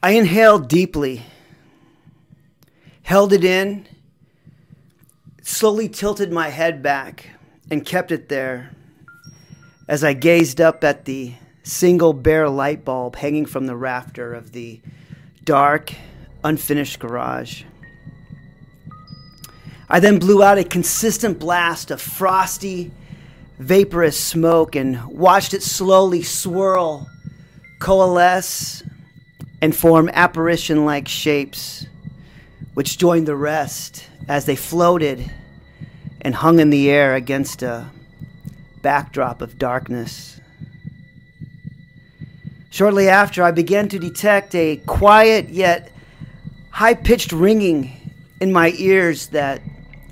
I inhaled deeply, held it in, slowly tilted my head back, and kept it there as I gazed up at the single bare light bulb hanging from the rafter of the dark, unfinished garage. I then blew out a consistent blast of frosty, vaporous smoke and watched it slowly swirl, coalesce, and form apparition like shapes, which joined the rest as they floated and hung in the air against a backdrop of darkness. Shortly after, I began to detect a quiet yet high pitched ringing in my ears that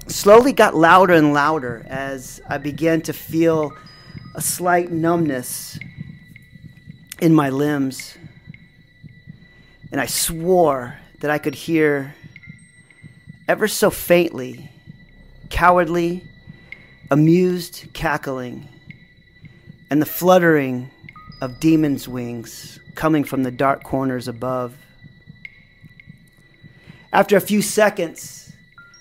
slowly got louder and louder as I began to feel a slight numbness in my limbs. And I swore that I could hear, ever so faintly, cowardly, amused cackling, and the fluttering of demons' wings coming from the dark corners above. After a few seconds,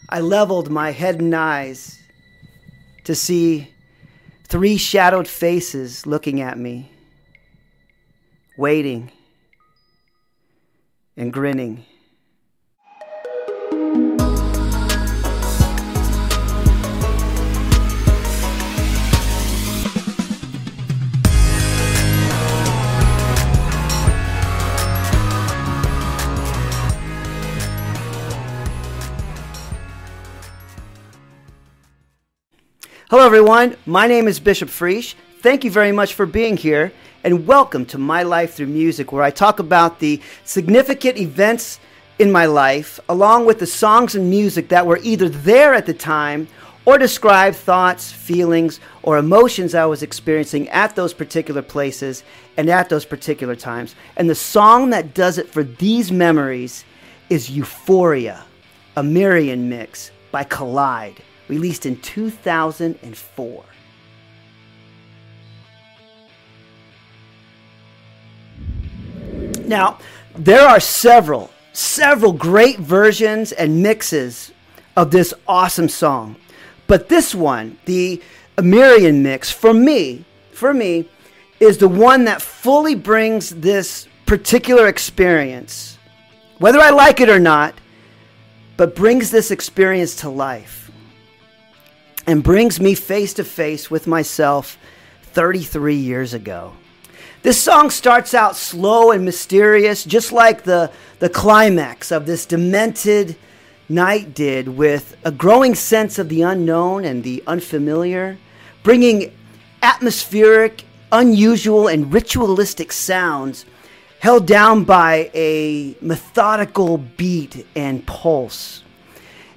I leveled my head and eyes to see three shadowed faces looking at me, waiting and grinning. Hello, everyone. My name is Bishop Friesch. Thank you very much for being here, and welcome to My Life Through Music, where I talk about the significant events in my life, along with the songs and music that were either there at the time or describe thoughts, feelings, or emotions I was experiencing at those particular places and at those particular times. And the song that does it for these memories is Euphoria, Amirian mix by Collide released in 2004. Now, there are several, several great versions and mixes of this awesome song. But this one, the Amirian mix, for me, for me, is the one that fully brings this particular experience, whether I like it or not, but brings this experience to life and brings me face to face with myself 33 years ago. This song starts out slow and mysterious, just like the, the climax of this demented night did, with a growing sense of the unknown and the unfamiliar, bringing atmospheric, unusual, and ritualistic sounds held down by a methodical beat and pulse.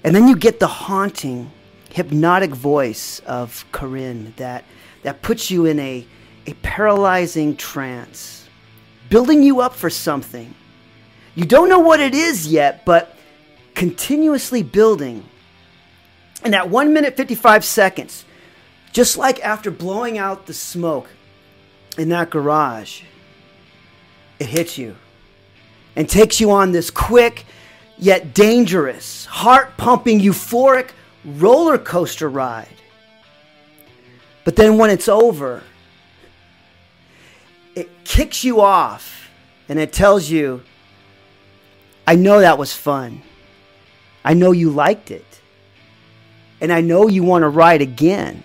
And then you get the haunting hypnotic voice of Corinne that, that puts you in a, a paralyzing trance, building you up for something. You don't know what it is yet, but continuously building. And at 1 minute 55 seconds, just like after blowing out the smoke in that garage, it hits you and takes you on this quick yet dangerous, heart pumping, euphoric roller coaster ride. But then when it's over, it kicks you off and it tells you, I know that was fun. I know you liked it. And I know you want to ride again.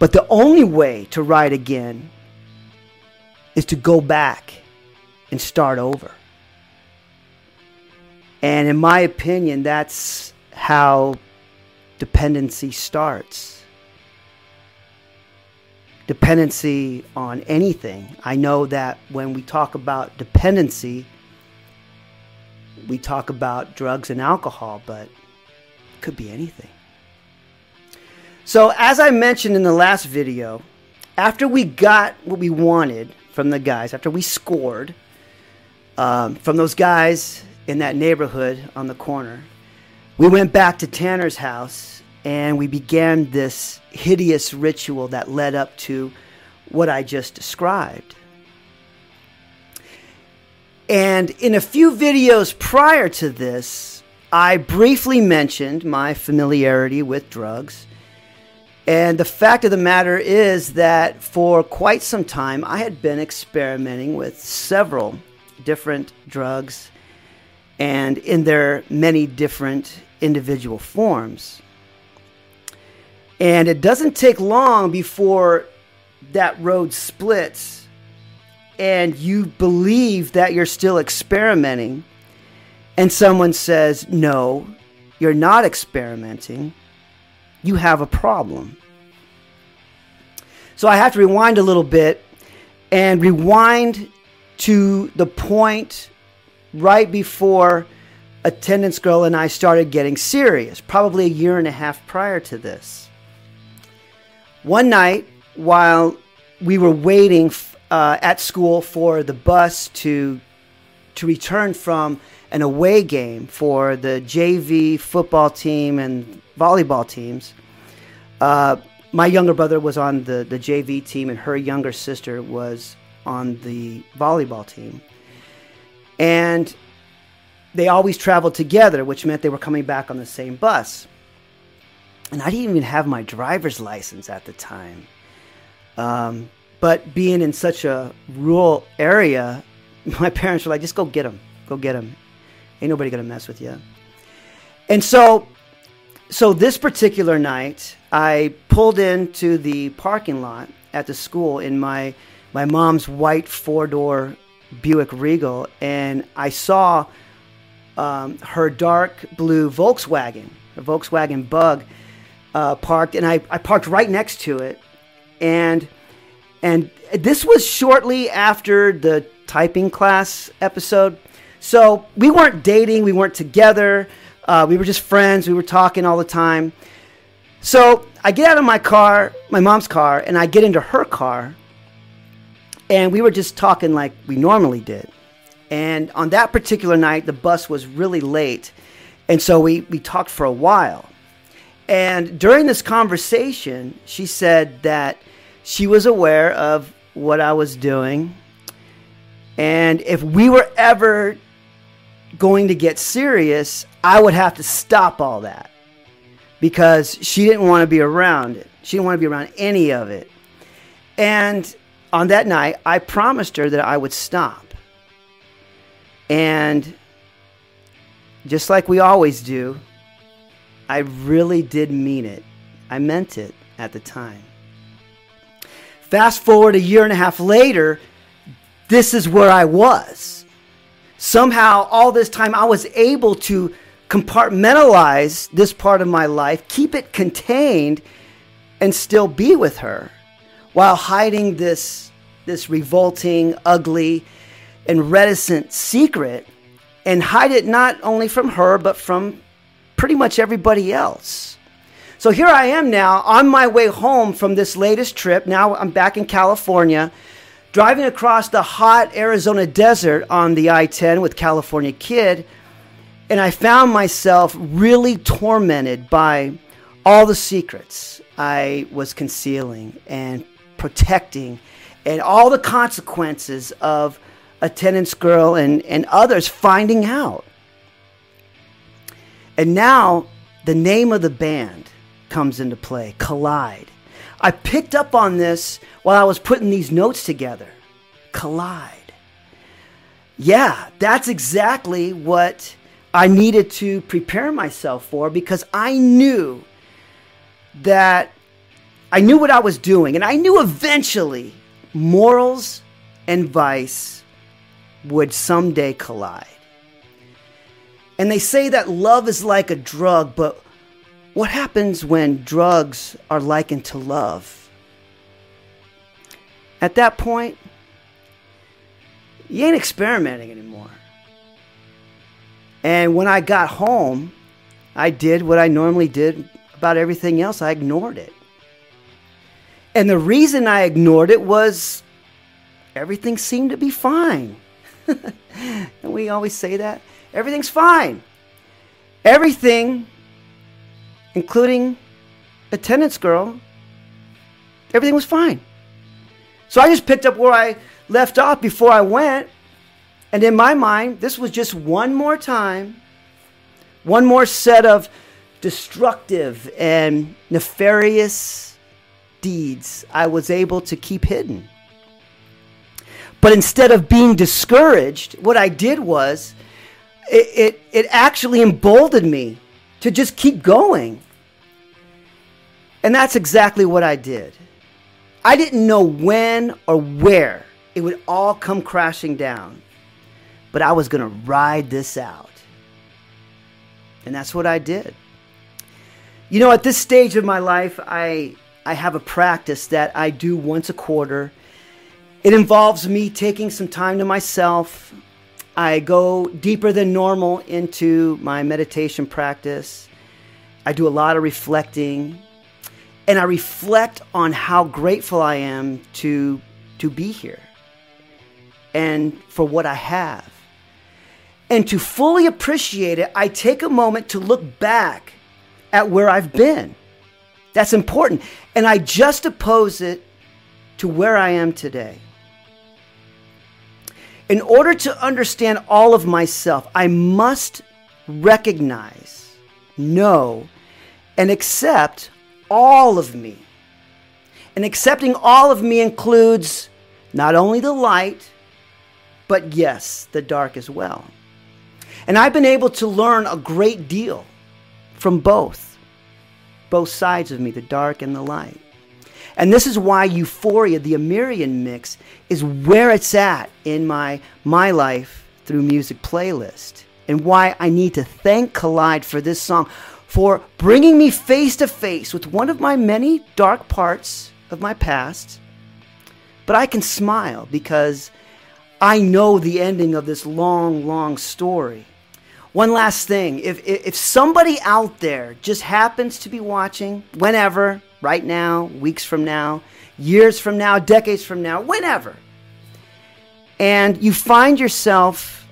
But the only way to ride again is to go back and start over. And in my opinion, that's how dependency starts. Dependency on anything. I know that when we talk about dependency, we talk about drugs and alcohol, but it could be anything. So, as I mentioned in the last video, after we got what we wanted from the guys, after we scored um, from those guys in that neighborhood on the corner, we went back to Tanner's house and we began this hideous ritual that led up to what I just described. And in a few videos prior to this, I briefly mentioned my familiarity with drugs. And the fact of the matter is that for quite some time, I had been experimenting with several different drugs and in their many different individual forms. And it doesn't take long before that road splits and you believe that you're still experimenting, and someone says, No, you're not experimenting, you have a problem. So I have to rewind a little bit and rewind to the point right before attendance girl and I started getting serious, probably a year and a half prior to this. One night, while we were waiting uh, at school for the bus to to return from an away game for the JV football team and volleyball teams, uh, my younger brother was on the, the JV team, and her younger sister was on the volleyball team. And they always traveled together, which meant they were coming back on the same bus. And I didn't even have my driver's license at the time. Um, but being in such a rural area, my parents were like, just go get him. Go get him. Ain't nobody to mess with you. And so, so this particular night, I pulled into the parking lot at the school in my, my mom's white four door Buick Regal, and I saw um, her dark blue Volkswagen, her Volkswagen Bug, uh, parked, and I, I parked right next to it, and and this was shortly after the typing class episode, so we weren't dating, we weren't together, uh, we were just friends, we were talking all the time. So I get out of my car, my mom's car, and I get into her car, and we were just talking like we normally did. And on that particular night, the bus was really late. And so we, we talked for a while. And during this conversation, she said that she was aware of what I was doing. And if we were ever going to get serious, I would have to stop all that because she didn't want to be around it. She didn't want to be around any of it. And on that night, I promised her that I would stop. And just like we always do, I really did mean it. I meant it at the time. Fast forward a year and a half later, this is where I was. Somehow, all this time, I was able to compartmentalize this part of my life, keep it contained, and still be with her while hiding this, this revolting, ugly, and reticent secret and hide it not only from her, but from pretty much everybody else. So here I am now on my way home from this latest trip. Now I'm back in California, driving across the hot Arizona desert on the I 10 with California Kid. And I found myself really tormented by all the secrets I was concealing and protecting, and all the consequences of attendance girl and, and others finding out. And now the name of the band comes into play Collide. I picked up on this while I was putting these notes together. Collide. Yeah, that's exactly what I needed to prepare myself for because I knew that I knew what I was doing and I knew eventually morals and vice would someday collide. And they say that love is like a drug, but what happens when drugs are likened to love? At that point, you ain't experimenting anymore. And when I got home, I did what I normally did about everything else. I ignored it. And the reason I ignored it was everything seemed to be fine. and we always say that. Everything's fine. Everything, including attendance girl, everything was fine. So I just picked up where I left off before I went. And in my mind, this was just one more time, one more set of destructive and nefarious deeds I was able to keep hidden. But instead of being discouraged, what I did was it, it, it actually emboldened me to just keep going. And that's exactly what I did. I didn't know when or where it would all come crashing down, but I was going to ride this out. And that's what I did. You know, at this stage of my life, I, I have a practice that I do once a quarter. It involves me taking some time to myself. I go deeper than normal into my meditation practice. I do a lot of reflecting and I reflect on how grateful I am to to be here and for what I have. And to fully appreciate it, I take a moment to look back at where I've been. That's important. And I just oppose it to where I am today. In order to understand all of myself, I must recognize, know, and accept all of me. And accepting all of me includes not only the light, but yes, the dark as well. And I've been able to learn a great deal from both, both sides of me, the dark and the light. And this is why Euphoria, the Amirian mix, is where it's at in my My Life Through Music playlist. And why I need to thank Collide for this song for bringing me face to face with one of my many dark parts of my past. But I can smile because I know the ending of this long, long story. One last thing if, if somebody out there just happens to be watching, whenever, right now, weeks from now, years from now, decades from now, whenever, and you find yourself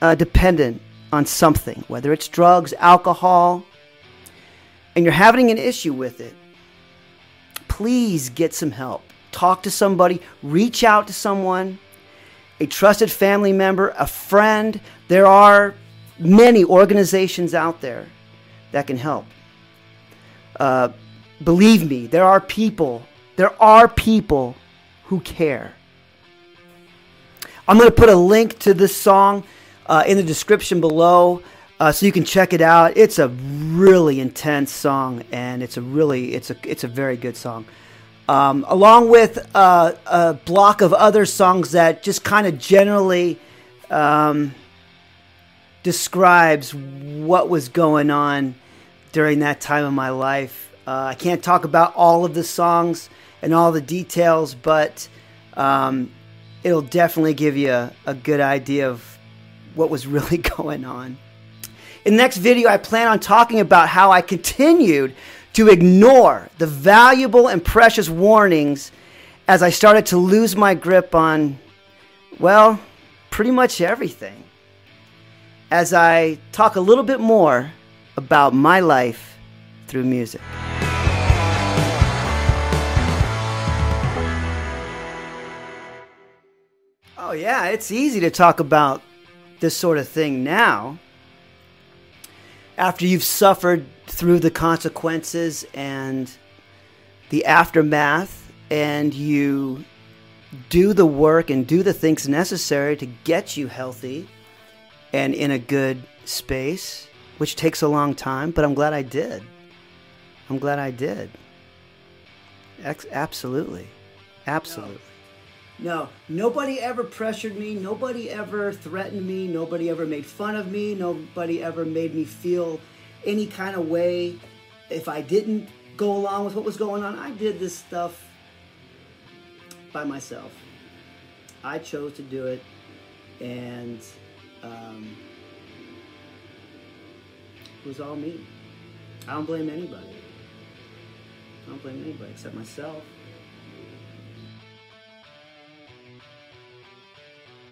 uh, dependent on something, whether it's drugs, alcohol, and you're having an issue with it, please get some help. Talk to somebody, reach out to someone, a trusted family member, a friend. There are many organizations out there that can help. Uh, believe me, there are people, there are people who care. I'm going to put a link to this song uh, in the description below. Uh, so you can check it out. It's a really intense song, and it's a really it's a it's a very good song. Um, along with uh, a block of other songs that just kind of generally um, describes what was going on during that time of my life. Uh, I can't talk about all of the songs and all the details, but um, it'll definitely give you a, a good idea of what was really going on. In the next video, I plan on talking about how I continued to ignore the valuable and precious warnings as I started to lose my grip on, well, pretty much everything. As I talk a little bit more about my life through music. Oh, yeah, it's easy to talk about this sort of thing now, after you've suffered through the consequences and the aftermath, and you do the work and do the things necessary to get you healthy and in a good space, which takes a long time, but I'm glad I did. I'm glad I did. Ex- absolutely. Absolutely. No, nobody ever pressured me. Nobody ever threatened me. Nobody ever made fun of me. Nobody ever made me feel any kind of way if I didn't go along with what was going on. I did this stuff by myself. I chose to do it, and um, it was all me. I don't blame anybody. I don't blame anybody except myself.